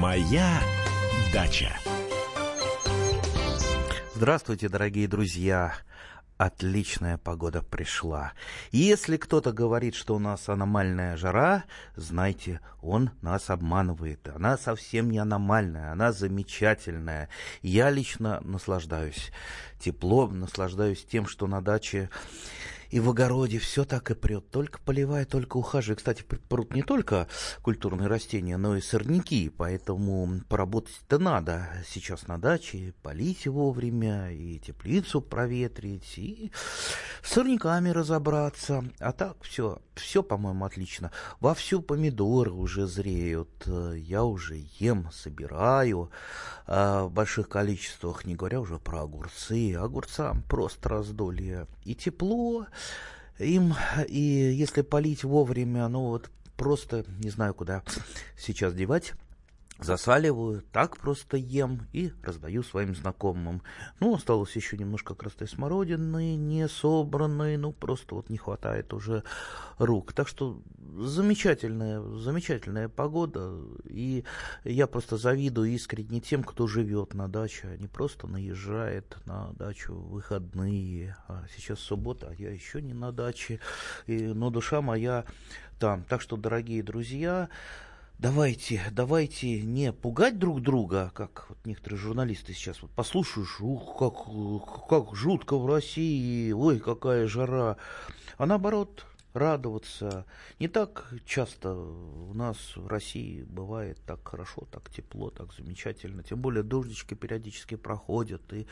Моя дача. Здравствуйте, дорогие друзья. Отличная погода пришла. Если кто-то говорит, что у нас аномальная жара, знайте, он нас обманывает. Она совсем не аномальная, она замечательная. Я лично наслаждаюсь теплом, наслаждаюсь тем, что на даче и в огороде все так и прет. Только поливая, только ухаживая. Кстати, прут не только культурные растения, но и сорняки. Поэтому поработать-то надо сейчас на даче. Полить вовремя, и теплицу проветрить, и с сорняками разобраться. А так все, все, по-моему, отлично. Вовсю помидоры уже зреют. Я уже ем, собираю в больших количествах, не говоря уже про огурцы. Огурцам просто раздолье. И тепло, им, и если полить вовремя, ну вот просто не знаю, куда сейчас девать засаливаю, так просто ем и раздаю своим знакомым. Ну, осталось еще немножко красной смородины, не собранной, ну, просто вот не хватает уже рук. Так что замечательная, замечательная погода, и я просто завидую искренне тем, кто живет на даче, а не просто наезжает на дачу в выходные. А сейчас суббота, а я еще не на даче, и, но душа моя там. Так что, дорогие друзья, давайте, давайте не пугать друг друга, как вот некоторые журналисты сейчас вот послушаешь, ух, как, как жутко в России, ой, какая жара, а наоборот радоваться. Не так часто у нас в России бывает так хорошо, так тепло, так замечательно. Тем более дождички периодически проходят, и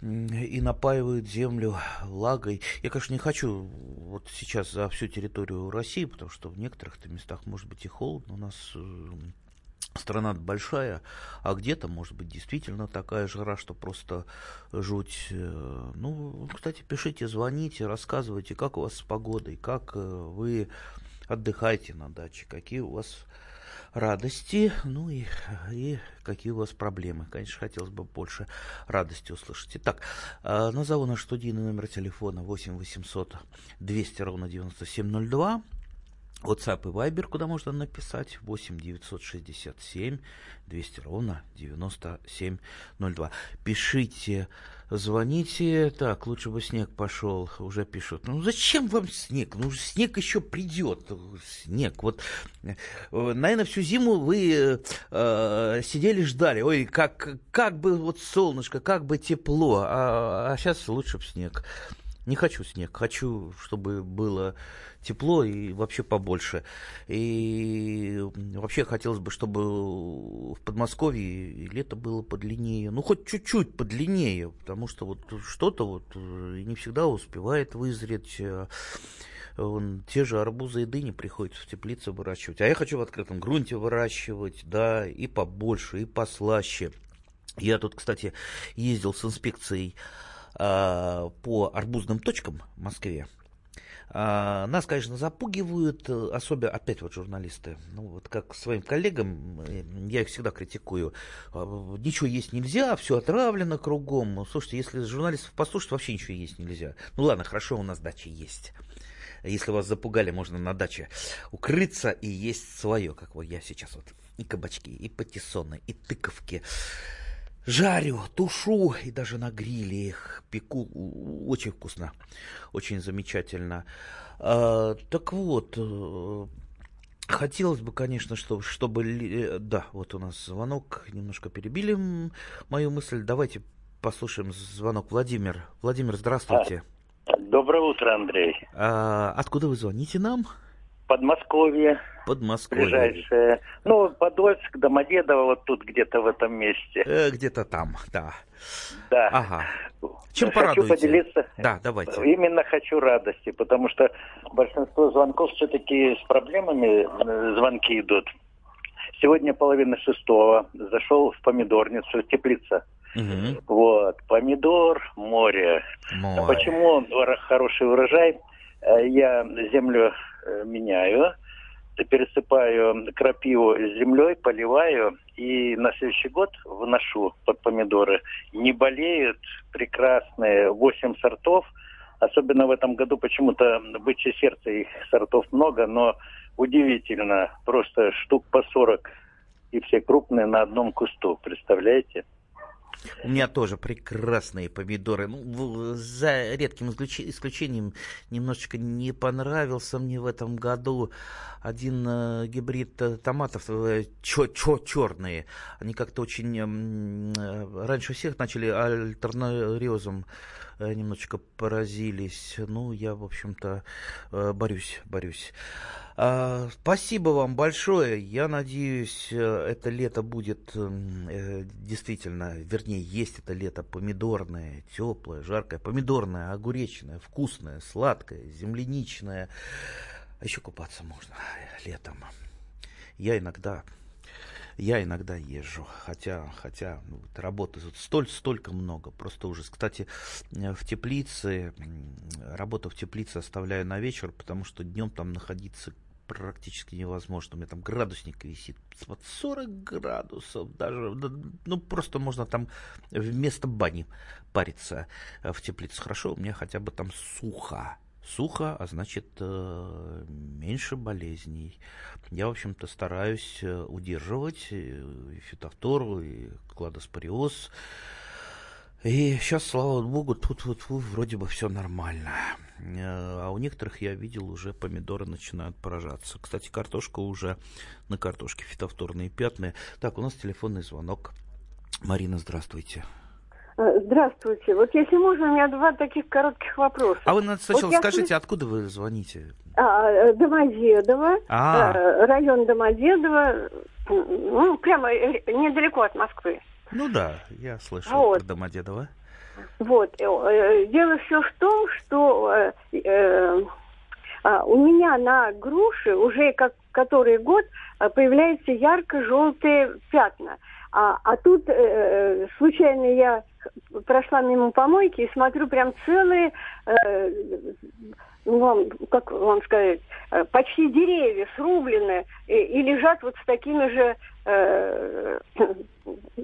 и напаивают землю влагой. Я, конечно, не хочу вот сейчас за всю территорию России, потому что в некоторых-то местах может быть и холодно. У нас э, страна большая, а где-то, может быть, действительно такая жара, что просто жуть. Э, ну, кстати, пишите, звоните, рассказывайте, как у вас с погодой, как э, вы отдыхаете на даче, какие у вас радости, ну и, и какие у вас проблемы. Конечно, хотелось бы больше радости услышать. Итак, э, назову наш студийный номер телефона 8 800 200 ровно 9702. WhatsApp и Viber, куда можно написать 8 967 200 ровно 9702. Пишите, звоните. Так, лучше бы снег пошел, уже пишут. Ну зачем вам снег? Ну снег еще придет. Снег. Вот, э, наверное, всю зиму вы э, сидели, ждали. Ой, как, как бы вот солнышко, как бы тепло. А, а сейчас лучше бы снег. Не хочу снег, хочу, чтобы было тепло и вообще побольше. И вообще хотелось бы, чтобы в Подмосковье лето было подлиннее, ну хоть чуть-чуть подлиннее, потому что вот что-то вот э, не всегда успевает вызреть. Э, вон, те же арбузы и дыни приходится в теплице выращивать. А я хочу в открытом грунте выращивать, да, и побольше, и послаще. Я тут, кстати, ездил с инспекцией по арбузным точкам в Москве. А, нас, конечно, запугивают, э, особенно, опять вот журналисты, ну вот как своим коллегам, э, я их всегда критикую, ничего есть нельзя, все отравлено кругом. Слушайте, если журналистов послушать, вообще ничего есть нельзя. Ну ладно, хорошо, у нас дача есть. Если вас запугали, можно на даче укрыться и есть свое, как вот я сейчас вот. И кабачки, и патиссоны, и тыковки жарю, тушу и даже на гриле их пеку. Очень вкусно, очень замечательно. А, так вот, э, хотелось бы, конечно, чтобы, чтобы... Э, да, вот у нас звонок, немножко перебили мою мысль. Давайте послушаем звонок. Владимир. Владимир, здравствуйте. Доброе утро, Андрей. А, откуда вы звоните нам? Подмосковье. Подмосковье. Ближайшее. Ну, Подольск, Домодедово, вот тут где-то в этом месте. Э, где-то там, да. Да. Ага. Чем хочу порадуете? поделиться. Да, давайте. Именно хочу радости, потому что большинство звонков все-таки с проблемами э, звонки идут. Сегодня половина шестого зашел в помидорницу, теплица. Угу. Вот, помидор, море. Море. Почему хороший урожай? Э, Я землю э, меняю, пересыпаю крапиву землей, поливаю и на следующий год вношу под помидоры. Не болеют прекрасные 8 сортов. Особенно в этом году почему-то бычье сердце их сортов много, но удивительно, просто штук по 40 и все крупные на одном кусту, представляете? У меня тоже прекрасные помидоры. Ну, за редким исключением немножечко не понравился мне в этом году один э, гибрид э, томатов э, чё, чё, черные. Они как-то очень раньше всех начали альтернариозом немножечко поразились. Ну, я, в общем-то, э, борюсь, борюсь. А, спасибо вам большое. Я надеюсь, э, это лето будет э, действительно, вернее, есть это лето помидорное, теплое, жаркое, помидорное, огуречное, вкусное, сладкое, земляничное. А еще купаться можно летом. Я иногда я иногда езжу, хотя, хотя ну, работы тут столь, столько много, просто ужас. Кстати, э, в теплице, работу в теплице оставляю на вечер, потому что днем там находиться практически невозможно. У меня там градусник висит под 40 градусов даже. Ну, просто можно там вместо бани париться э, в теплице. Хорошо, у меня хотя бы там сухо. Сухо, а значит э, меньше болезней. Я, в общем-то, стараюсь э, удерживать и фитофтору, и кладоспориоз. И сейчас, слава богу, тут вот вроде бы все нормально. Э, а у некоторых я видел уже помидоры начинают поражаться. Кстати, картошка уже на картошке фитофторные пятна. Так, у нас телефонный звонок. Марина, здравствуйте. Э, здравствуйте. Вот если можно, у меня два таких коротких вопроса. А вы сначала вот скажите, я... откуда вы звоните? А, э, Домодедово, а. район Домодедово, ну, прямо недалеко от Москвы. Ну да, я слышал вот. про Домодедово. Вот. Э, э, дело все в том, что э, э, а, у меня на груши уже как который год появляются ярко-желтые пятна. А, а тут э, случайно я прошла мимо помойки и смотрю прям целые, э, ну, как вам сказать, почти деревья срублены и, и лежат вот с такими же э,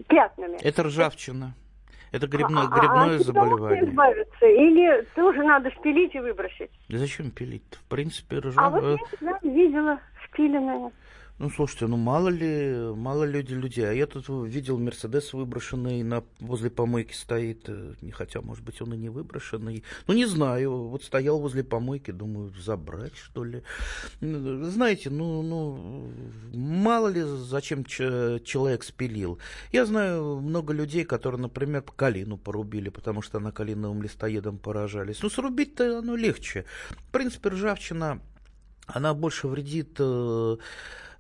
пятнами. Это ржавчина. Это грибное, а, грибное а, заболевание. избавиться? Или тоже надо спилить и выбросить? Да зачем пилить? В принципе, ржав... А вот я всегда видела спиленное. Ну, слушайте, ну мало ли, мало люди людей. А я тут видел Мерседес выброшенный на, возле помойки стоит. Э, хотя, может быть, он и не выброшенный. Ну, не знаю. Вот стоял возле помойки, думаю, забрать, что ли. Знаете, ну, ну мало ли, зачем человек спилил. Я знаю много людей, которые, например, калину порубили, потому что она калиновым листоедом поражались. Ну, срубить-то оно легче. В принципе, ржавчина, она больше вредит э,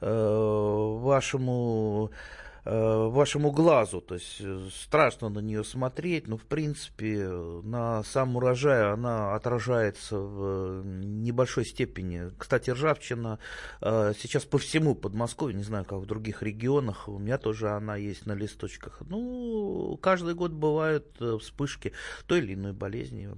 Э, вашему вашему глазу, то есть э, страшно на нее смотреть, но в принципе на сам урожай она отражается в небольшой степени. Кстати, ржавчина сейчас по всему Подмосковью, не знаю, как в других регионах, у меня тоже она есть на листочках. Ну, каждый год бывают вспышки той или иной болезни,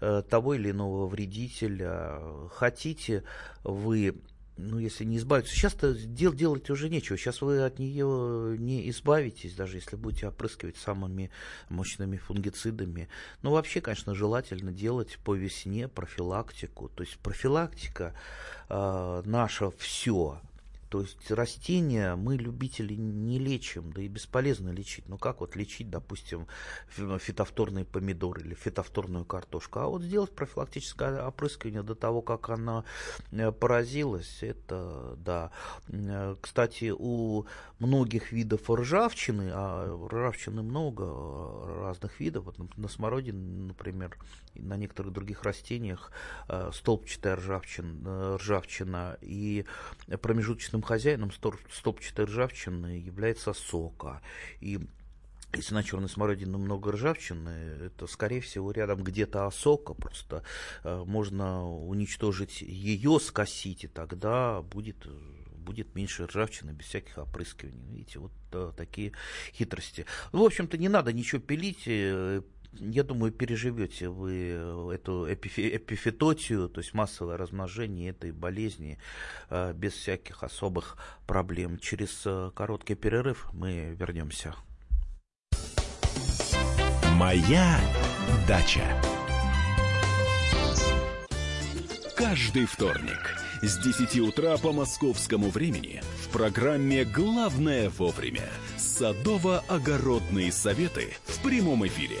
того или иного вредителя. Хотите вы ну, если не избавиться. Сейчас-то дел делать уже нечего. Сейчас вы от нее не избавитесь, даже если будете опрыскивать самыми мощными фунгицидами. Но вообще, конечно, желательно делать по весне профилактику. То есть профилактика э, наша все. То есть растения мы, любители, не лечим, да и бесполезно лечить. Ну как вот лечить, допустим, фитофторные помидоры или фитофторную картошку? А вот сделать профилактическое опрыскивание до того, как она э, поразилась, это да. Э, кстати, у многих видов ржавчины, а ржавчины много разных видов, вот на смородине, например, на некоторых других растениях э, столбчатая ржавчина, ржавчина и промежуточная единственным хозяином стопчатой ржавчины является сока. И если на черной смородине много ржавчины, это, скорее всего, рядом где-то осока, просто э, можно уничтожить ее, скосить, и тогда будет будет меньше ржавчины без всяких опрыскиваний. Видите, вот э, такие хитрости. Ну, в общем-то, не надо ничего пилить, э, я думаю, переживете вы эту эпифитотию, то есть массовое размножение этой болезни э, без всяких особых проблем. Через э, короткий перерыв мы вернемся. Моя дача. Каждый вторник с 10 утра по московскому времени в программе «Главное вовремя» садово-огородные советы в прямом эфире.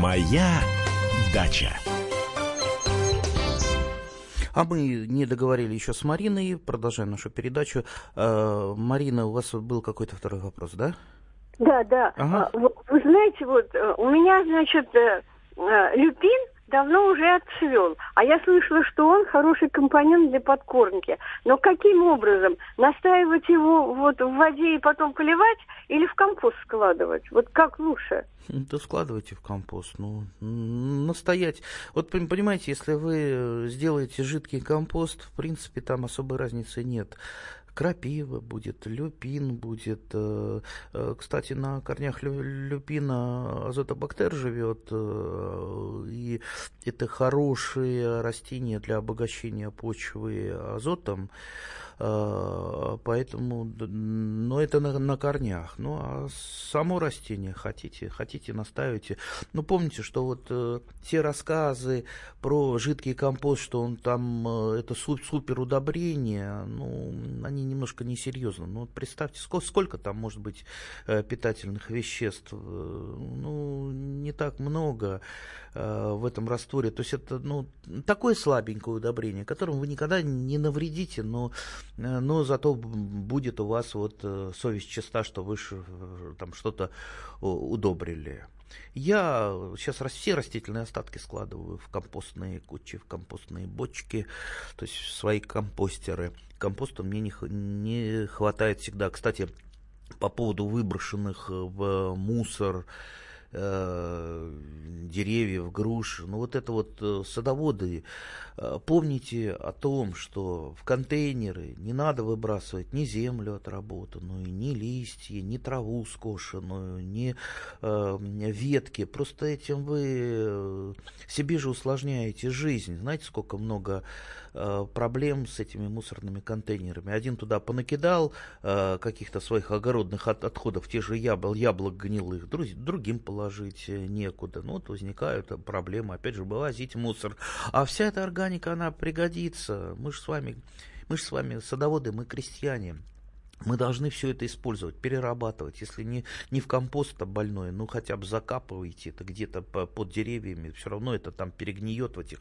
Моя дача. А мы не договорили еще с Мариной, продолжаем нашу передачу. Э, Марина, у вас был какой-то второй вопрос, да? Да, да. Ага. А, Вы, вы знаете, вот э, у меня, значит, э, э, люпин давно уже отцвел, а я слышала, что он хороший компонент для подкормки. Но каким образом? Настаивать его вот в воде и потом поливать или в компост складывать? Вот как лучше? Да складывайте в компост, ну, настоять. Вот пон- понимаете, если вы э, сделаете жидкий компост, в принципе, там особой разницы нет. Крапива будет, люпин будет. э, э, Кстати, на корнях лю- люпина азотобактер живет, э, и это хорошее растение для обогащения почвы азотом. Э, Поэтому, но это на, на корнях. Ну, а само растение хотите, хотите, наставите. Ну, помните, что вот э, те рассказы про жидкий компост, что он там, э, это су- супер удобрение, ну, они немножко несерьезны. Ну, вот представьте, сколько, сколько там может быть э, питательных веществ? Ну, не так много э, в этом растворе. То есть это, ну, такое слабенькое удобрение, которым вы никогда не навредите, но Э, но зато будет у вас вот э, совесть чиста, что вы там что-то удобрили. Я сейчас все растительные остатки складываю в компостные кучи, в компостные бочки, то есть в свои компостеры. Компоста мне не, не хватает всегда. Кстати, по поводу выброшенных в мусор э, деревьев, груш. Ну вот это вот э, садоводы, э, помните о том, что в контейнеры не надо выбрасывать ни землю отработанную, ни листья, ни траву скошенную, ни э, ветки. Просто этим вы э, себе же усложняете жизнь. Знаете, сколько много э, проблем с этими мусорными контейнерами. Один туда понакидал э, каких-то своих огородных от- отходов, те же ябл, яблок гнилых, друз- другим положить э, некуда. Ну, вот возникают проблемы. Опять же, вывозить мусор. А вся эта органика, она пригодится. Мы же с вами, мы же с вами садоводы, мы крестьяне. Мы должны все это использовать, перерабатывать. Если не, не в компост это больное, ну хотя бы закапывайте это где-то по- под деревьями. Все равно это там перегниет в этих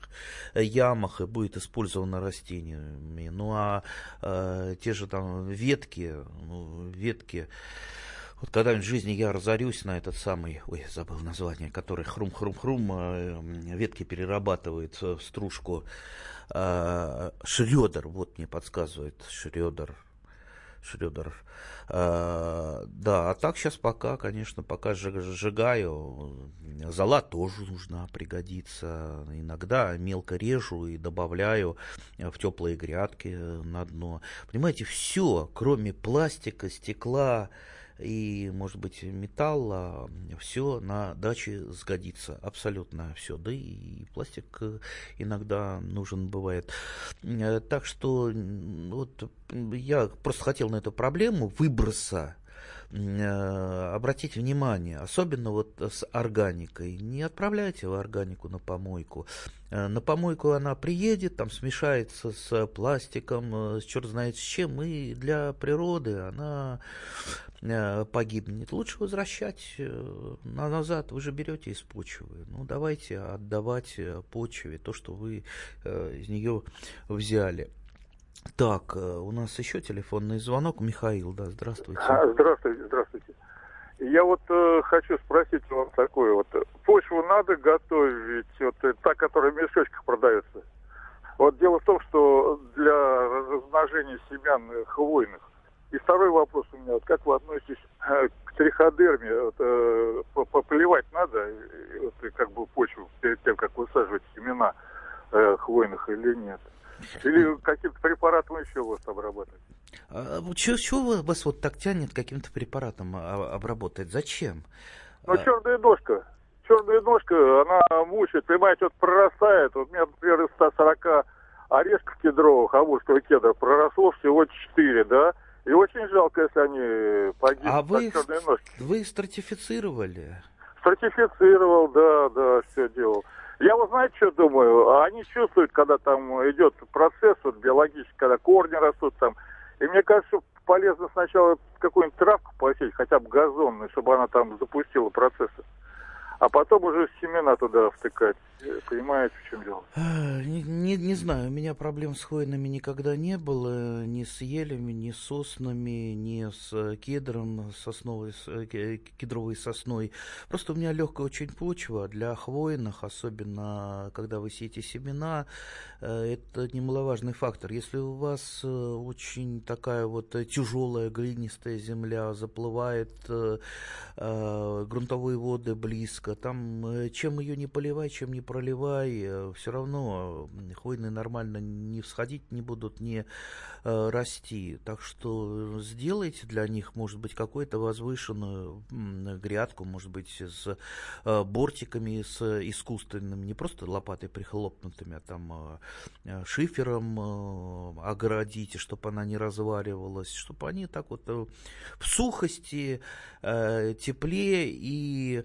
э, ямах и будет использовано растениями. Ну а э, те же там ветки, ну, ветки. Вот когда-нибудь в жизни я разорюсь на этот самый, ой, забыл название, который хрум-хрум-хрум, э, ветки перерабатывает в стружку. Э, Шредер, вот мне подсказывает, Шредер. Шредер. А, да, а так сейчас пока, конечно, пока сжиг- сжигаю. Зола тоже нужна, пригодится. Иногда мелко режу и добавляю в теплые грядки на дно. Понимаете, все, кроме пластика, стекла, и, может быть, металла, все на даче сгодится, абсолютно все. Да и пластик э, иногда нужен бывает. Э, Так что вот я просто хотел на эту проблему выброса обратите внимание, особенно вот с органикой, не отправляйте вы органику на помойку. Э, На помойку она приедет, там смешается с пластиком, э, с черт знает с чем, и для природы она э, погибнет. Лучше возвращать э, на- назад, вы же берете из почвы. Ну, давайте отдавать э, почве то, что вы э, из нее взяли. Так, э, у нас еще телефонный звонок. Михаил, да, здравствуйте. А, Здравствуйте, здравствуйте. Я вот э, хочу спросить у вас такое вот. Почву надо готовить, вот э, та, которая в мешочках продается. Вот дело в том, что для размножения семян хвойных. И второй вопрос у меня, вот как вы относитесь э, к триходерме? Вот, э, по- поплевать надо, э, вот, как бы почву перед тем, как высаживать семена. э, хвойных или нет? Или каким-то препаратом еще вас обрабатывать? А, чего вас вот так тянет каким-то препаратом обработать? Зачем? Ну, черная ножка. Черная ножка, она мучает, понимаете, вот прорастает. Вот у меня, например, из 140 орешков кедровых, амурского кедра, проросло всего 4, да? И очень жалко, если они погибнут а вы, вы стратифицировали? Стратифицировал, да, да, все делал. Я вот знаете, что думаю? Они чувствуют, когда там идет процесс вот, биологический, когда корни растут там. И мне кажется, полезно сначала какую-нибудь травку посеять, хотя бы газонную, чтобы она там запустила процессы а потом уже семена туда втыкать. Понимаете, в чем дело? А, не, не, не знаю, у меня проблем с хвойными никогда не было, ни с елями, ни с соснами, ни с э, кедром, сосновой, э, кедровой сосной. Просто у меня легкая очень почва для хвойных, особенно когда вы сеете семена, э, это немаловажный фактор. Если у вас очень такая вот тяжелая глинистая земля, заплывает грунтовые воды близко, там чем ее не поливай, чем не проливай, э, все равно хвойные нормально не всходить не будут, не э, расти. Так что сделайте для них, может быть, какую-то возвышенную грядку, может быть, с э, бортиками, с искусственными, не просто лопатой прихлопнутыми, а там шифером огородите, чтобы она не разваливалась, чтобы они так вот в сухости, тепле и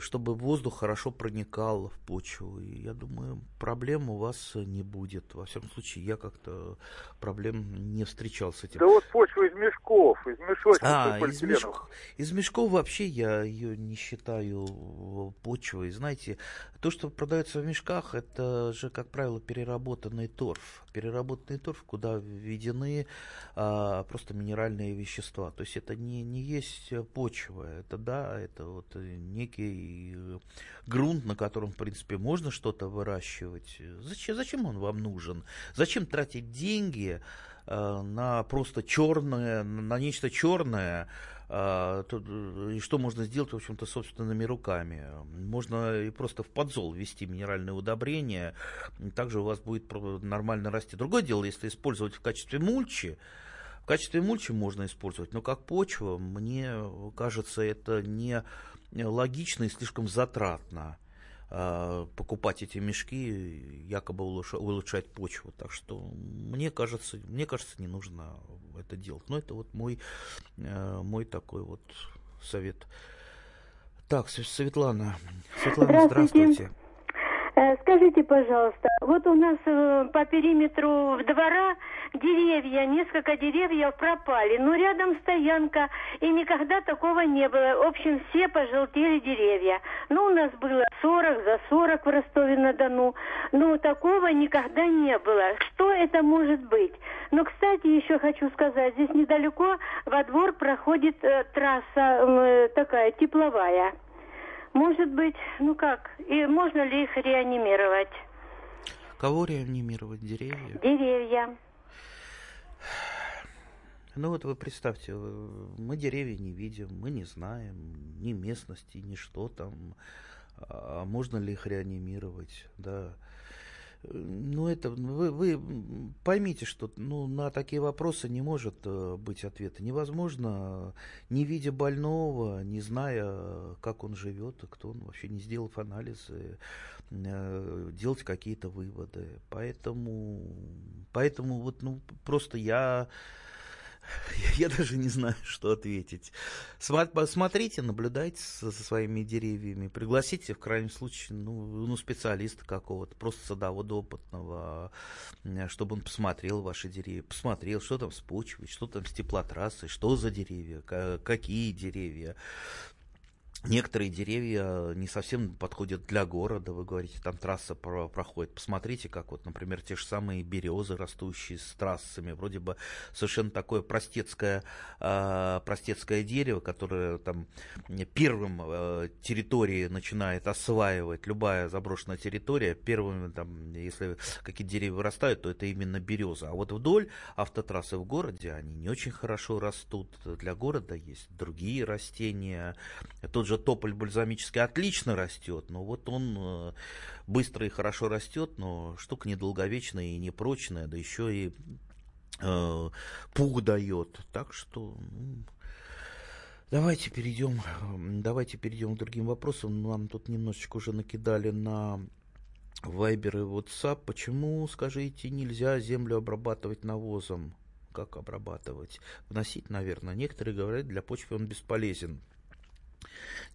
чтобы воздух хорошо проникал в почву. И я думаю, проблем у вас не будет. Во всяком случае, я как-то проблем не встречал с этим. Да вот почва из мешков, из мешочков. А, из, мешков, из мешков вообще я ее не считаю почвой. Знаете, то, что продается в мешках, это же, как правило, переработанный торф. Переработанный торф, куда введены а, просто минеральные вещества. То есть это не, не есть почва. Это да, это вот некий грунт, на котором, в принципе, можно что-то выращивать. Зачем, зачем он вам нужен? Зачем тратить деньги э, на просто черное, на нечто черное, э, и что можно сделать, в общем-то, собственными руками. Можно и просто в подзол ввести минеральные удобрения, также у вас будет нормально расти. Другое дело, если использовать в качестве мульчи, в качестве мульчи можно использовать, но как почва, мне кажется, это не логично и слишком затратно э, покупать эти мешки, якобы улучшать почву. Так что мне кажется, мне кажется, не нужно это делать. Но это вот мой, э, мой такой вот совет. Так, Светлана. Светлана, здравствуйте. здравствуйте. Э, скажите, пожалуйста, вот у нас э, по периметру двора деревья, несколько деревьев пропали, но рядом стоянка, и никогда такого не было. В общем, все пожелтели деревья. Ну, у нас было 40 за 40 в Ростове-на-Дону, но такого никогда не было. Что это может быть? Но, кстати, еще хочу сказать, здесь недалеко во двор проходит э, трасса э, такая тепловая. Может быть, ну как, и можно ли их реанимировать? Кого реанимировать? Деревья? Деревья. Ну вот вы представьте, мы деревья не видим, мы не знаем ни местности, ни что там, а можно ли их реанимировать, да. Ну, это вы, вы поймите, что ну, на такие вопросы не может э, быть ответа. Невозможно, не видя больного, не зная, как он живет, кто он, вообще не сделав анализы, э, делать какие-то выводы. Поэтому, поэтому вот, ну, просто я Я даже не знаю, что ответить. Смотрите, наблюдайте со, своими деревьями, пригласите в крайнем случае ну, ну, специалиста какого-то, просто садовода опытного, чтобы он посмотрел ваши деревья, посмотрел, что там с почвой, что там с теплотрассой, что за деревья, какие деревья. Некоторые деревья не совсем подходят для города, вы говорите, там трасса проходит. Посмотрите, как вот, например, те же самые березы, растущие с трассами, вроде бы совершенно такое простецкое, э, простецкое дерево, которое там первым э, территории начинает осваивать, любая заброшенная территория, первым, там, если какие-то деревья вырастают, то это именно береза. А вот вдоль автотрассы в городе, они не очень хорошо растут. Для города есть другие растения. Тот же тополь бальзамический отлично растет, но вот он э, быстро и хорошо растет, но штука недолговечная и непрочная, да еще и э, пух дает. Так что ну, давайте перейдем, давайте перейдем к другим вопросам. Нам тут немножечко уже накидали на Вайбер и WhatsApp. Почему, скажите, нельзя землю обрабатывать навозом? Как обрабатывать? Вносить, наверное. Некоторые говорят, для почвы он бесполезен.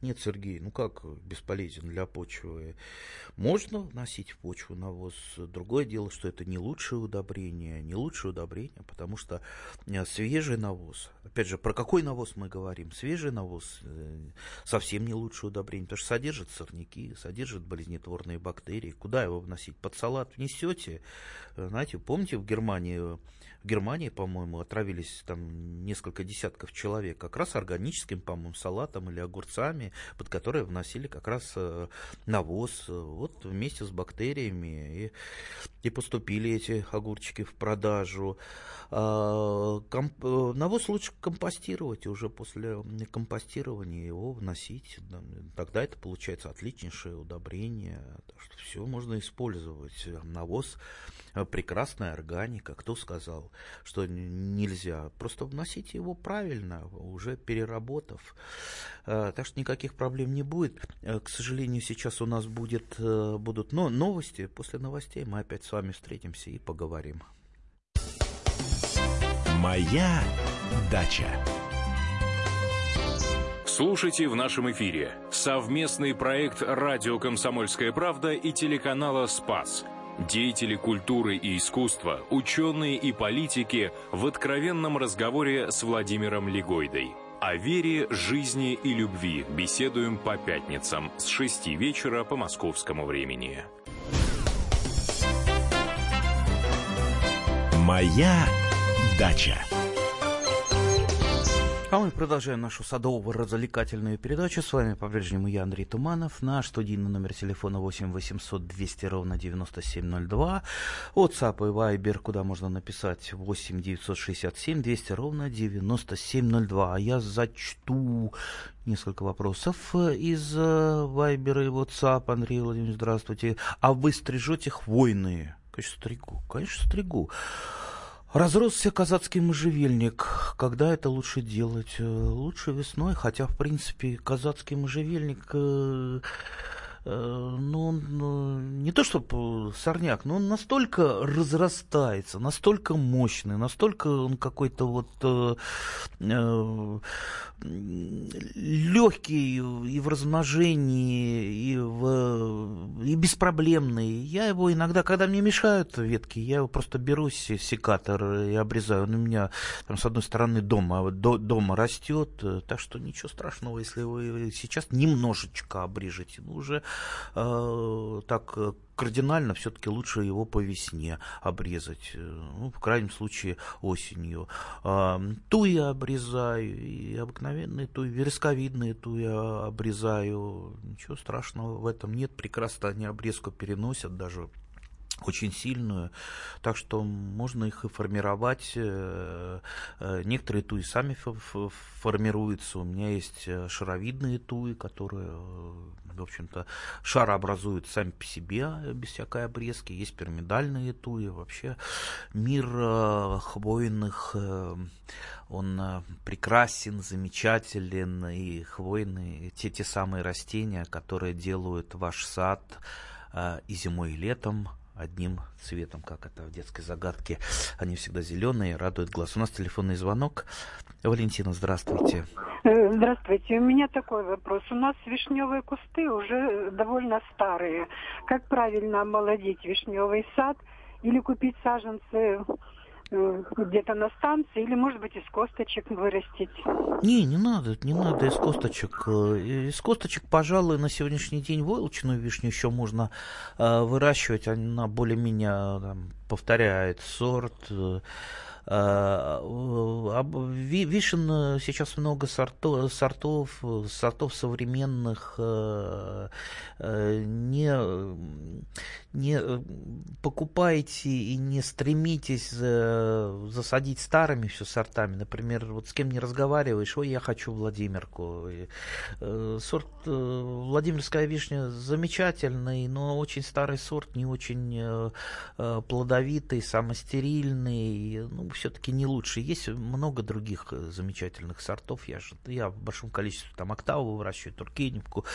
Нет, Сергей, ну как бесполезен для почвы? Можно вносить в почву навоз. Другое дело, что это не лучшее удобрение. Не лучшее удобрение, потому что э, свежий навоз, опять же, про какой навоз мы говорим? Свежий навоз э, совсем не лучшее удобрение, потому что содержит сорняки, содержит болезнетворные бактерии. Куда его вносить? Под салат внесете? Э, знаете, помните, в Германии в Германии, по-моему, отравились там несколько десятков человек как раз органическим, по-моему, салатом или огурцами, под которые вносили как раз э, навоз, э, вот вместе с бактериями. И, и поступили эти огурчики в продажу. А, комп, э, навоз лучше компостировать, и уже после компостирования его вносить. Тогда это получается отличнейшее удобрение. Все можно использовать. Навоз прекрасная органика. Кто сказал, что нельзя? Просто вносите его правильно, уже переработав. А, так что никаких проблем не будет. Э, к сожалению, сейчас у нас будет, э, будут но, новости. После новостей мы опять с вами встретимся и поговорим. Моя дача. Слушайте в нашем эфире совместный проект «Радио Комсомольская правда» и телеканала «Спас». Деятели культуры и искусства, ученые и политики в откровенном разговоре с Владимиром Легойдой. О вере, жизни и любви беседуем по пятницам с 6 вечера по московскому времени. Моя дача. А мы продолжаем нашу садово-развлекательную передачу. С вами по-прежнему я, Андрей Туманов. Наш студийный номер телефона 8 800 200 ровно 9702. WhatsApp и Viber, куда можно написать 8 967 200 ровно 9702. А я зачту несколько вопросов из э, Viber и WhatsApp. Андрей Владимирович, здравствуйте. А вы стрижете хвойные? Конечно, стригу. Конечно, стригу. Разросся казацкий можжевельник. Когда это лучше делать? Э, лучше весной, хотя, в принципе, казацкий можжевельник э, ну, он ну, не то чтобы сорняк, но он настолько разрастается, настолько мощный, настолько он какой-то вот э, э, легкий и в размножении, и, в, и беспроблемный. Я его иногда, когда мне мешают ветки, я его просто беру секатор и обрезаю. Он у меня там с одной стороны дома, до, дома растет, так что ничего страшного, если вы сейчас немножечко обрежете. Ну, уже э, так э, кардинально все-таки лучше его по весне обрезать, э, ну, в крайнем случае осенью. Э, туи обрезаю, и обыкновенные туи, вересковидные туи обрезаю. Ничего страшного в этом нет, прекрасно они обрезку переносят даже очень сильную, так что можно их и формировать. Э, некоторые туи сами формируются. У меня есть шаровидные туи, которые, в общем-то, шар образуют сами по себе без всякой обрезки. Есть пирамидальные туи. Вообще мир хвойных, он прекрасен, замечателен. И хвойные, те, те самые растения, которые делают ваш сад и зимой, и летом одним цветом, как это в детской загадке. Они всегда зеленые, радуют глаз. У нас телефонный звонок. Валентина, здравствуйте. Э, здравствуйте. У меня такой вопрос. У нас вишневые кусты уже довольно старые. Как правильно омолодить вишневый сад или купить саженцы где-то на станции, или, может быть, из косточек вырастить. Не, не надо, не надо из косточек. Э, из косточек, пожалуй, на сегодняшний день войлочную вишню еще можно э, выращивать. Она более-менее там, повторяет сорт. Вишен сейчас много сортов, сортов, сортов современных. Не, не покупайте и не стремитесь засадить старыми все сортами. Например, вот с кем не разговариваешь, ой, я хочу Владимирку. Сорт Владимирская вишня замечательный, но очень старый сорт, не очень плодовитый, самостерильный, ну, все-таки не лучше. Есть много других э, замечательных сортов. Я, же, я в большом количестве там октаву выращиваю, туркеневку,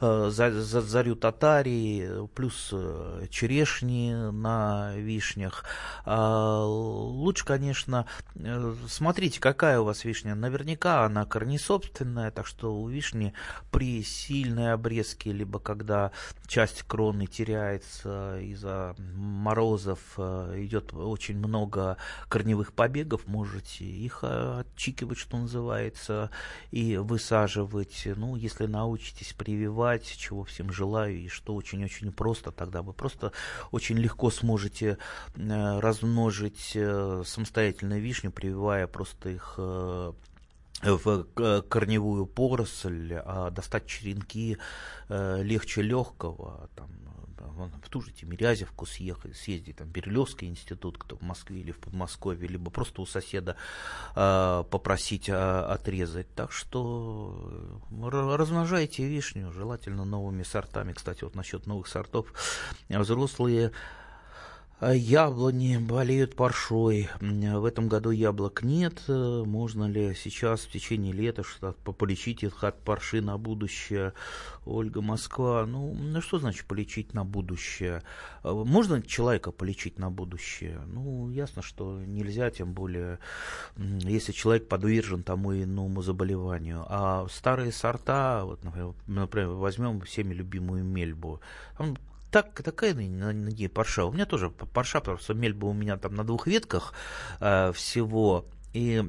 э, за, за, зарю татари, плюс э, черешни на вишнях. Э, лучше, конечно, э, смотрите, какая у вас вишня. Наверняка она корнесобственная, так что у вишни при сильной обрезке, либо когда часть кроны теряется из-за морозов, э, идет очень много корневых побегов, можете их э, отчикивать, что называется, и высаживать. Ну, если научитесь прививать, чего всем желаю, и что очень-очень просто, тогда вы просто очень легко сможете э, размножить самостоятельно вишню, прививая просто их в корневую поросль, а достать черенки легче легкого, там, вон, в ту же Тимирязевку съехать, съездить, там, Бирюлевский институт, кто в Москве или в Подмосковье, либо просто у соседа э, попросить э, отрезать. Так что размножайте вишню, желательно новыми сортами. Кстати, вот насчет новых сортов, взрослые яблони болеют паршой. В этом году яблок нет. Можно ли сейчас в течение лета что-то полечить их от парши на будущее? Ольга Москва. Ну, ну что значит полечить на будущее? Можно человека полечить на будущее? Ну, ясно, что нельзя, тем более, если человек подвержен тому иному заболеванию. А старые сорта, вот, например, возьмем всеми любимую мельбу, так, такая на, ней парша. У меня тоже парша, потому что мельба у меня там на двух ветках э, всего. И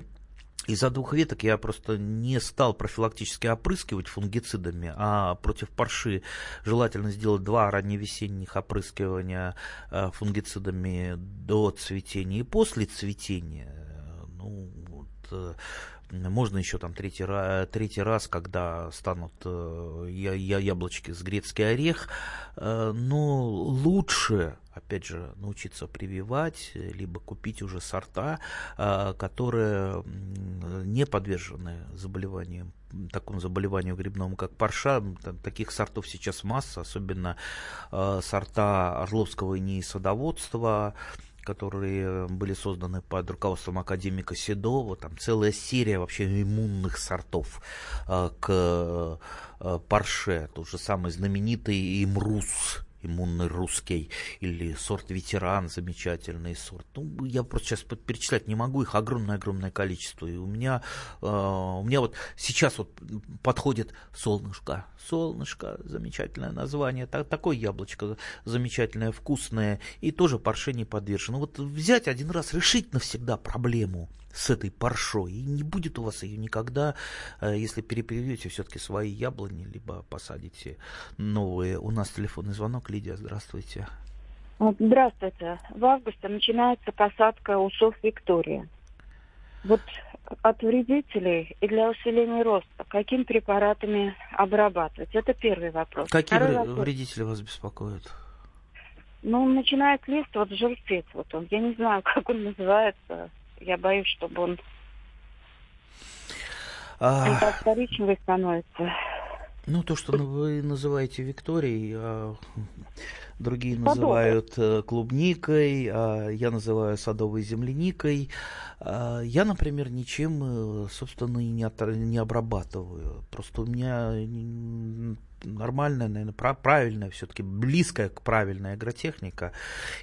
из-за двух веток я просто не стал профилактически опрыскивать фунгицидами, а против парши желательно сделать два ранневесенних опрыскивания э, фунгицидами до цветения и после цветения. Ну, вот, э, можно еще там третий, третий раз, когда станут э, я, я, яблочки с грецкий орех. Э, но лучше, опять же, научиться прививать, либо купить уже сорта, э, которые не подвержены заболеваниям такому заболеванию грибному, как парша. Таких сортов сейчас масса, особенно сорта Орловского и садоводства, которые были созданы под руководством академика Седова, там целая серия вообще иммунных сортов э, к э, парше, тот же самый знаменитый имрус, иммунный русский, или сорт ветеран, замечательный сорт. Ну, я просто сейчас перечислять не могу, их огромное-огромное количество. И у меня, э, у меня вот сейчас вот подходит солнышко. Солнышко, замечательное название. Так, такое яблочко замечательное, вкусное. И тоже парше не подвержено. Вот взять один раз, решить навсегда проблему с этой паршой. И не будет у вас ее никогда, э, если перепривьете все-таки свои яблони, либо посадите новые. У нас телефонный звонок. Лидия, здравствуйте. Здравствуйте. В августе начинается посадка усов Виктория. Вот от вредителей и для усиления роста какими препаратами обрабатывать? Это первый вопрос. Какие Второй вопрос. вредители вас беспокоят? Ну, начинает лист вот желтеть. Вот он. Я не знаю, как он называется. Я боюсь, чтобы он а... становится. Ну, то, что вы называете Викторией, а другие называют э, клубникой, а я называю садовой земляникой. А я, например, ничем, э, собственно, и не, от, не обрабатываю. Просто у меня нормальная, наверное, правильная, все-таки близкая к правильной агротехника.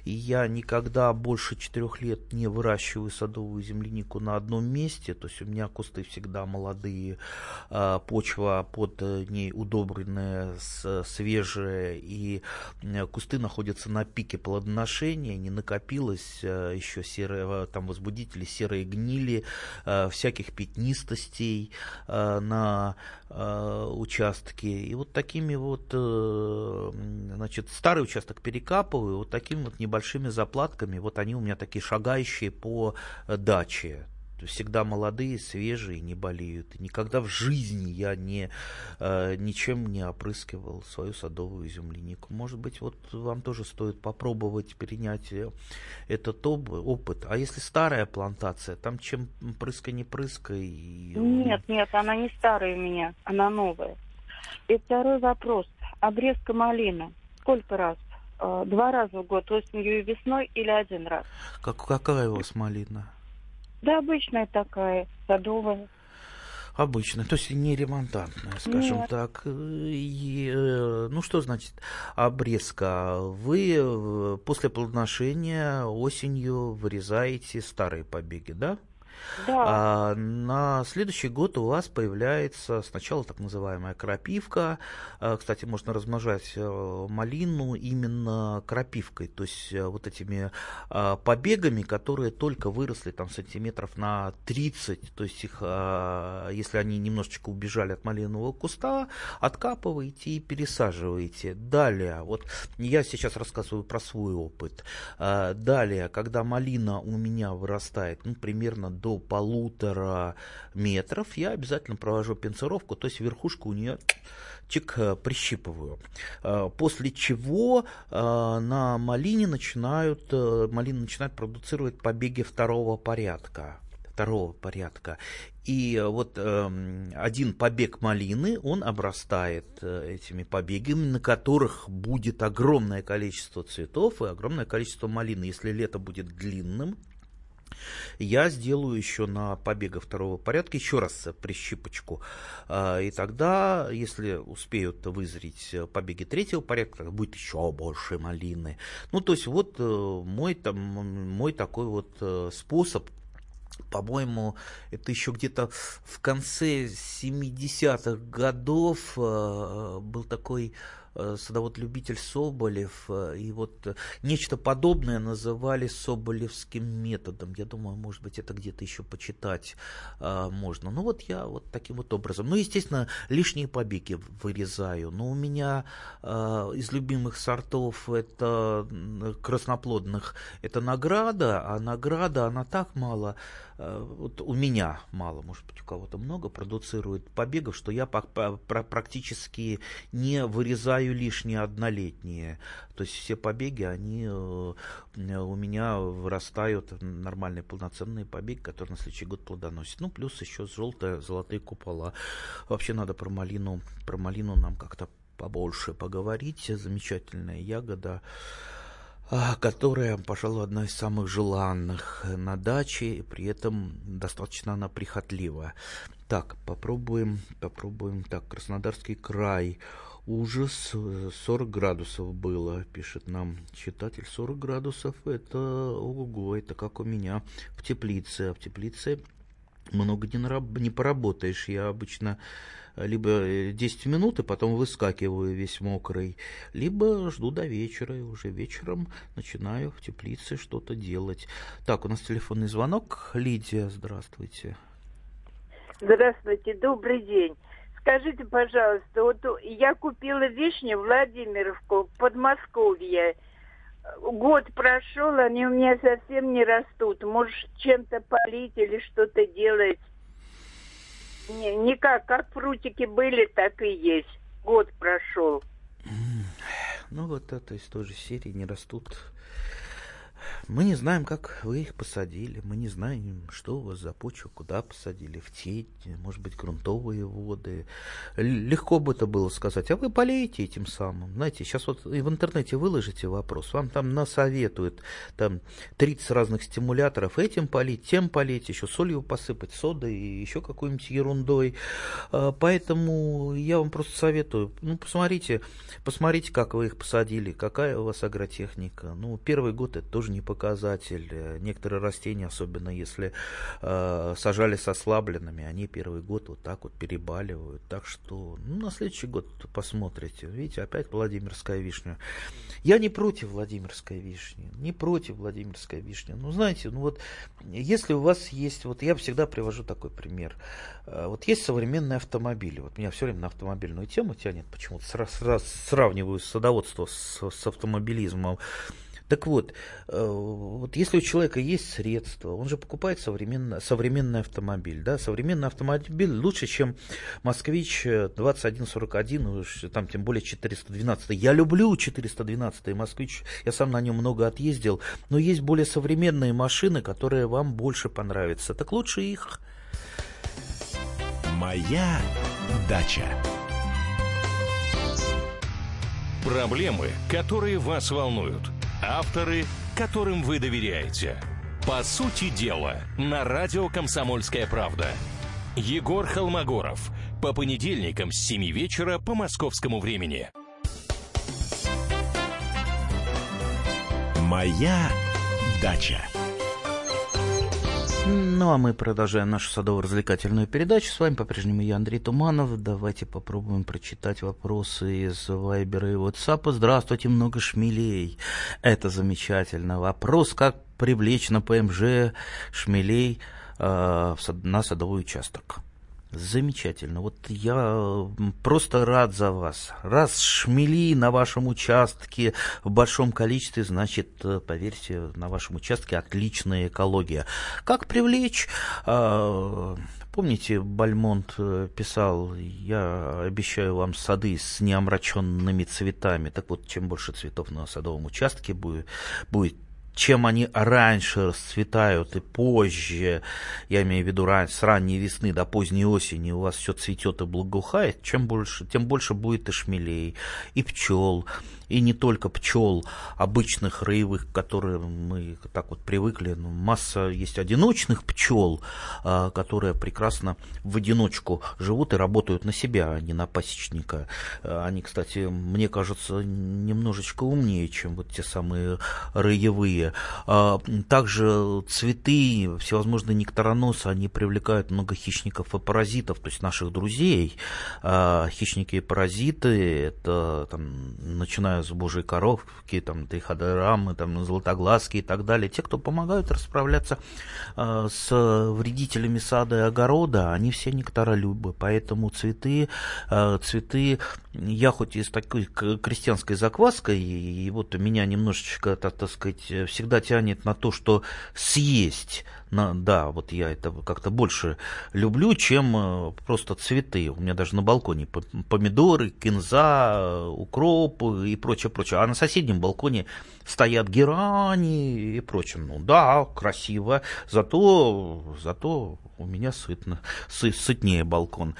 И я никогда больше четырех лет не выращиваю садовую землянику на одном месте. То есть у меня кусты всегда молодые, а, почва под ней удобренная, свежая, и кусты находятся на пике плодоношения, не накопилось а, еще серые, там возбудители серые гнили, всяких пятнистостей на участке. И вот так такими вот, э, значит, старый участок перекапываю вот такими вот небольшими заплатками. Вот они у меня такие шагающие по даче всегда молодые, свежие, не болеют. Никогда в жизни я не, э, ничем не опрыскивал свою садовую землянику. Может быть, вот вам тоже стоит попробовать перенять э, этот опыт. А если старая плантация, там чем прыска не прыскай? И... Нет, нет, она не старая у меня, она новая. И второй вопрос. Обрезка малины. Сколько раз? Э, два раза в год, осенью и весной или один раз? Как, какая у вас малина? Да, обычная такая, садовая. Обычно, то есть не ремонтантная, скажем Нет. так. И, э, ну что значит обрезка? Вы э, после плодоношения осенью вырезаете старые побеги, да? Да. А на следующий год у вас появляется сначала так называемая крапивка. А, кстати, можно размножать э, малину именно крапивкой, то есть э, вот этими а, побегами, которые только выросли там сантиметров на 30, то есть их, а, если они немножечко убежали от малинового куста, откапываете и пересаживаете. Далее, вот я сейчас рассказываю про свой опыт. Далее, когда малина у меня вырастает, ну, примерно до до полутора метров, я обязательно провожу пенсировку, то есть верхушку у нее чик э, прищипываю. Э, после чего э, на малине начинают, малина начинает продуцировать побеги второго порядка второго порядка. И вот э, один побег малины, он обрастает э, этими побегами, на которых будет огромное количество цветов и огромное количество малины. Если лето будет длинным, я сделаю еще на побега второго порядка еще раз прищипочку. А, и тогда, если успеют вызреть побеги третьего порядка, будет еще больше малины. Ну, то есть вот э, мой, там, мой такой вот э, способ по-моему, это еще где-то в конце 70-х годов э, был такой Э, садовод-любитель Соболев, э, и вот нечто подобное называли соболевским методом. Я думаю, может быть, это где-то еще почитать э, можно. Ну вот я вот таким вот образом. Ну, естественно, лишние побеги вырезаю. Но у меня из любимых сортов это красноплодных, это награда, а награда, она так мало Э, вот у меня мало, может быть, у кого-то много, продуцирует побегов, что я практически не вырезаю лишние однолетние. То есть все побеги, они э, у меня вырастают нормальные полноценные побеги, которые на следующий год плодоносят. Ну, плюс еще желтые, золотые купола. Вообще надо про малину, про малину нам как-то побольше поговорить. Замечательная ягода. А, которая, пожалуй, одна из самых желанных на даче, и при этом достаточно она прихотливая. Так, попробуем, попробуем. Так, Краснодарский край. Ужас, 40 градусов было, пишет нам читатель. 40 градусов, это ого, это как у меня в теплице. А в теплице много не, не поработаешь. Я обычно либо 10 э, минут, и потом выскакиваю весь мокрый, либо жду до вечера, и уже вечером начинаю в теплице что-то делать. Так, у нас телефонный звонок. Лидия, здравствуйте. Здравствуйте, добрый день. Скажите, пожалуйста, вот я купила вишни в Владимировку, Подмосковье. Год прошел, они у меня совсем не растут. Может, чем-то полить или что-то делать? Не, никак, как прутики были, так и есть. Год прошел. Ну вот это из той же серии не растут мы не знаем, как вы их посадили, мы не знаем, что у вас за почва, куда посадили, в тень, может быть, грунтовые воды. Легко бы это было сказать, а вы полеете этим самым. Знаете, сейчас вот и в интернете выложите вопрос, вам там насоветуют там 30 разных стимуляторов, этим полить, тем полить, еще солью посыпать, содой и еще какой-нибудь ерундой. А, поэтому я вам просто советую, ну, посмотрите, посмотрите, как вы их посадили, какая у вас агротехника. Ну, первый год это тоже не внешний показатель. Э, некоторые растения, особенно если э, сажали с ослабленными, они первый год вот так вот перебаливают. Так что ну, на следующий год посмотрите. Видите, опять Владимирская вишня. Я не против Владимирской вишни, не против Владимирской вишни. Ну, знаете, ну вот, если у вас есть, вот я всегда привожу такой пример. Э, вот есть современные автомобили. Вот меня все время на автомобильную тему тянет, почему-то сравниваю садоводство с, с автомобилизмом. Так вот, э, вот если у человека есть средства, он же покупает современный, современный автомобиль. Да? Современный автомобиль лучше, чем Москвич 2141, там тем более 412. Я люблю 412 Москвич, я сам на нем много отъездил, но есть более современные машины, которые вам больше понравятся. Так лучше их. Моя дача. Проблемы, которые вас волнуют – Авторы, которым вы доверяете. По сути дела, на радио «Комсомольская правда». Егор Холмогоров. По понедельникам с 7 вечера по московскому времени. «Моя дача». Ну, а мы продолжаем нашу садово-развлекательную передачу. С вами по-прежнему я, Андрей Туманов. Давайте попробуем прочитать вопросы из Вайбера и WhatsApp. Здравствуйте, много шмелей. Это замечательно. Вопрос, как привлечь на ПМЖ шмелей э, на садовой участок. Замечательно. Вот я просто рад за вас. Раз шмели на вашем участке в большом количестве, значит, э, поверьте, на вашем участке отличная экология. Как привлечь? А, помните, Бальмонт э, писал, я обещаю вам сады с неомраченными цветами. Так вот, чем больше цветов на садовом участке будет, будет чем они раньше расцветают и позже, я имею в виду ран, с ранней весны до поздней осени у вас все цветет и благоухает, чем больше, тем больше будет и шмелей, и пчел, и не только пчел обычных роевых, которые мы так вот привыкли. Ну, масса есть одиночных пчел, а, которые прекрасно в одиночку живут и работают на себя, а не на пасечника. А, они, кстати, мне кажется, немножечко умнее, чем вот те самые роевые. А, также цветы, всевозможные нектароносы, они привлекают много хищников и паразитов, то есть наших друзей. Хищники и паразиты, это там, начиная начиная с Божьей коровки, там, Триходорамы, там, Золотоглазки и так далее, те, кто помогают расправляться э, с вредителями сада и огорода, они все нектаролюбы, поэтому цветы, э, цветы, я хоть из такой крестьянской закваской, и, и вот меня немножечко, так, так сказать, всегда тянет на то, что съесть на, да, вот я это как-то больше люблю, чем э, просто цветы. У меня даже на балконе помидоры, кинза, э, укроп и прочее, прочее. А на соседнем балконе стоят герани и прочее. Ну да, красиво, зато, зато у меня сытно, сы, сытнее балкон.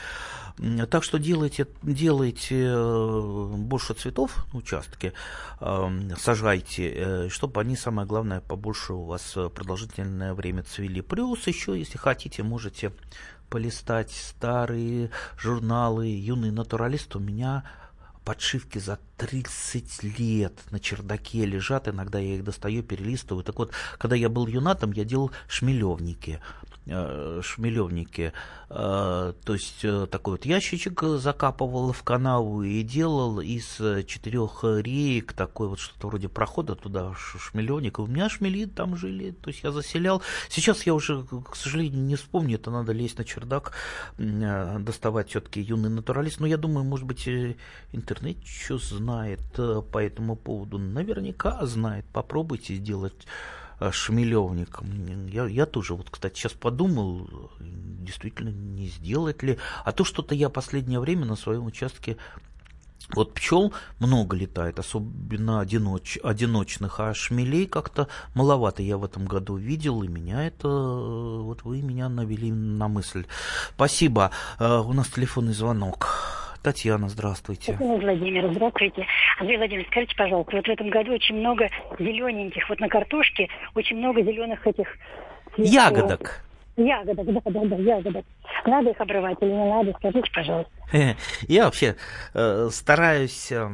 Так что делайте, делайте э, больше цветов на участке, эм, сажайте, э, чтобы они, самое главное, побольше у вас продолжительное время цвели. Плюс еще, если хотите, можете полистать старые журналы «Юный натуралист». У меня подшивки за 30 лет на чердаке лежат, иногда я их достаю, перелистываю. Так вот, когда я был юнатом, я делал шмелевники. Э, шмелевники. Э, то есть э, такой вот ящичек закапывал в канаву и делал из четырех реек такой вот что-то вроде прохода туда шмелевник. У меня шмели там жили, то есть я заселял. Сейчас я уже, к сожалению, не вспомню, это надо лезть на чердак, доставать все-таки юный натуралист. Но я думаю, может быть, интернет что знает по этому поводу. Наверняка знает. Попробуйте сделать Э, Шмелевник. Я, я тоже, вот, кстати, сейчас подумал, действительно, не сделать ли. А то что-то я последнее время на своем участке вот пчел много летает, особенно одиноч, одиночных, а шмелей как-то маловато я в этом году видел, и меня это, вот вы меня навели на мысль. Спасибо. Э, у нас телефонный звонок. Татьяна, здравствуйте. Владимир, здравствуйте. Андрей Владимирович, скажите, пожалуйста, вот в этом году очень много зелененьких, вот на картошке очень много зеленых этих... Ягодок. Ягодок, да, да, да, ягодок. Надо их обрывать или не надо, скажите, пожалуйста. Я вообще э, стараюсь, э,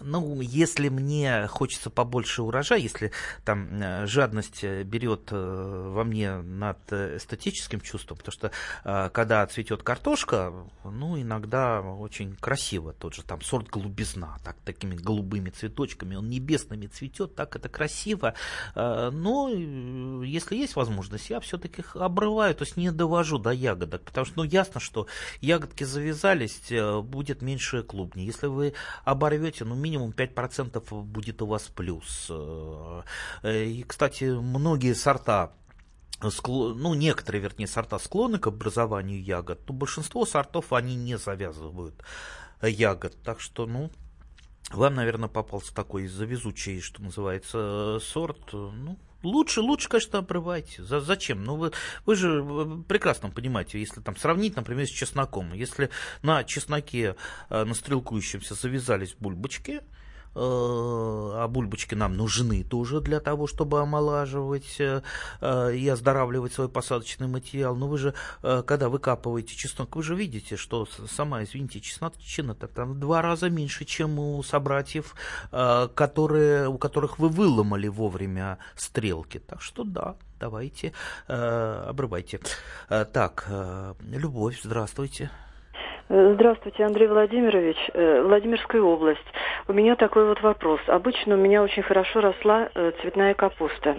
ну, если мне хочется побольше урожая, если там э, жадность э, берет э, во мне над эстетическим чувством, потому что э, когда цветет картошка, ну, иногда очень красиво, тот же там сорт голубизна, так, такими голубыми цветочками, он небесными цветет, так это красиво, э, но если есть возможность, я все-таки их обрываю, то есть не довожу до ягодок, потому что, ну, ясно, что ягодки завязались, э, будет меньше клубни. Если вы оборвете, ну, минимум 5% будет у вас плюс. Э, и, кстати, многие сорта ну, некоторые, вернее, сорта склонны к образованию ягод, то большинство сортов, они не завязывают ягод. Так что, ну, вам, наверное, попался такой завезучий, что называется, сорт. Ну, Лучше, лучше, конечно, обрывайте. За, зачем? Ну, вы, вы же прекрасно понимаете, если там сравнить, например, с чесноком. Если на чесноке, э, на стрелкующемся завязались бульбочки, а бульбочки нам нужны тоже для того, чтобы омолаживать э, э, и оздоравливать свой посадочный материал. Но вы же, когда выкапываете чеснок, вы же видите, что сама, извините, чесночина так там в два раза меньше, чем у собратьев, которые, у которых вы выломали вовремя стрелки. Так что да, давайте, обрывайте. Так, Любовь, здравствуйте. Здравствуйте, Андрей Владимирович. Владимирская область. У меня такой вот вопрос. Обычно у меня очень хорошо росла э, цветная капуста.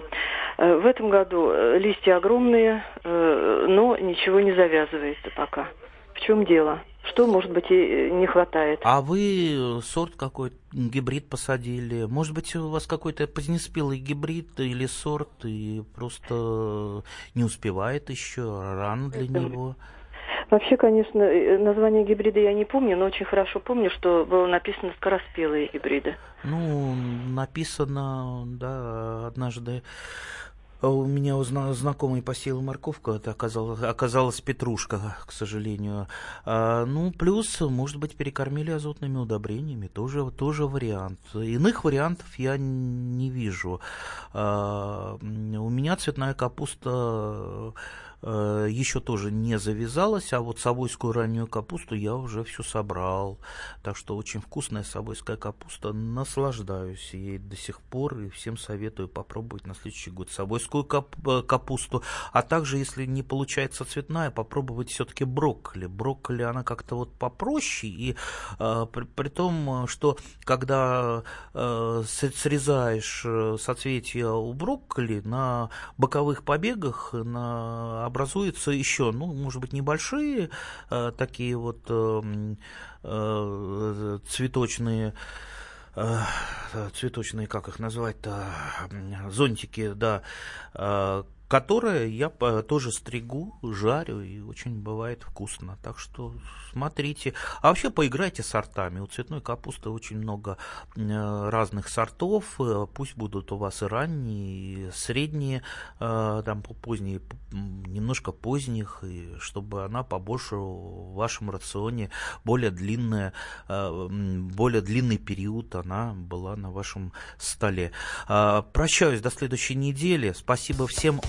Э, в этом году э, листья огромные, но ничего не завязывается пока. В чем дело? Что, может быть, и не хватает? А вы сорт какой гибрид посадили? Может быть, у вас какой-то позднеспелый гибрид или сорт и просто не успевает еще, рано для него? Вообще, конечно, э, название гибрида я не помню, но очень хорошо помню, что было написано скороспелые гибриды. Ну, написано, да, однажды у меня знакомый посеял морковку, это оказалось, оказалась петрушка, к сожалению. А, ну, плюс, может быть, перекормили азотными удобрениями, тоже, тоже вариант. Иных вариантов я не вижу. А, у меня цветная капуста Э, еще тоже не завязалась, а вот совойскую раннюю капусту я уже всю собрал. Так что очень вкусная совойская капуста, наслаждаюсь ей до сих пор и всем советую попробовать на следующий год совойскую кап э, капусту. А также, если не получается цветная, попробовать все-таки брокколи. Брокколи, она как-то вот попроще, и э, при, при том, что когда э, срезаешь э, соцветия у брокколи на боковых побегах, на образуются еще, ну, может быть, небольшие э, такие вот э, э, цветочные э, цветочные, как их назвать-то, зонтики, да, которое я тоже стригу, жарю, и очень бывает вкусно. Так что смотрите. А вообще поиграйте сортами. У цветной капусты очень много э, разных сортов. Э, пусть будут у вас и ранние, и средние, э, там поздние, немножко поздних, и чтобы она побольше в вашем рационе более длинная, более длинный период она была на вашем столе. Прощаюсь до следующей недели. Спасибо всем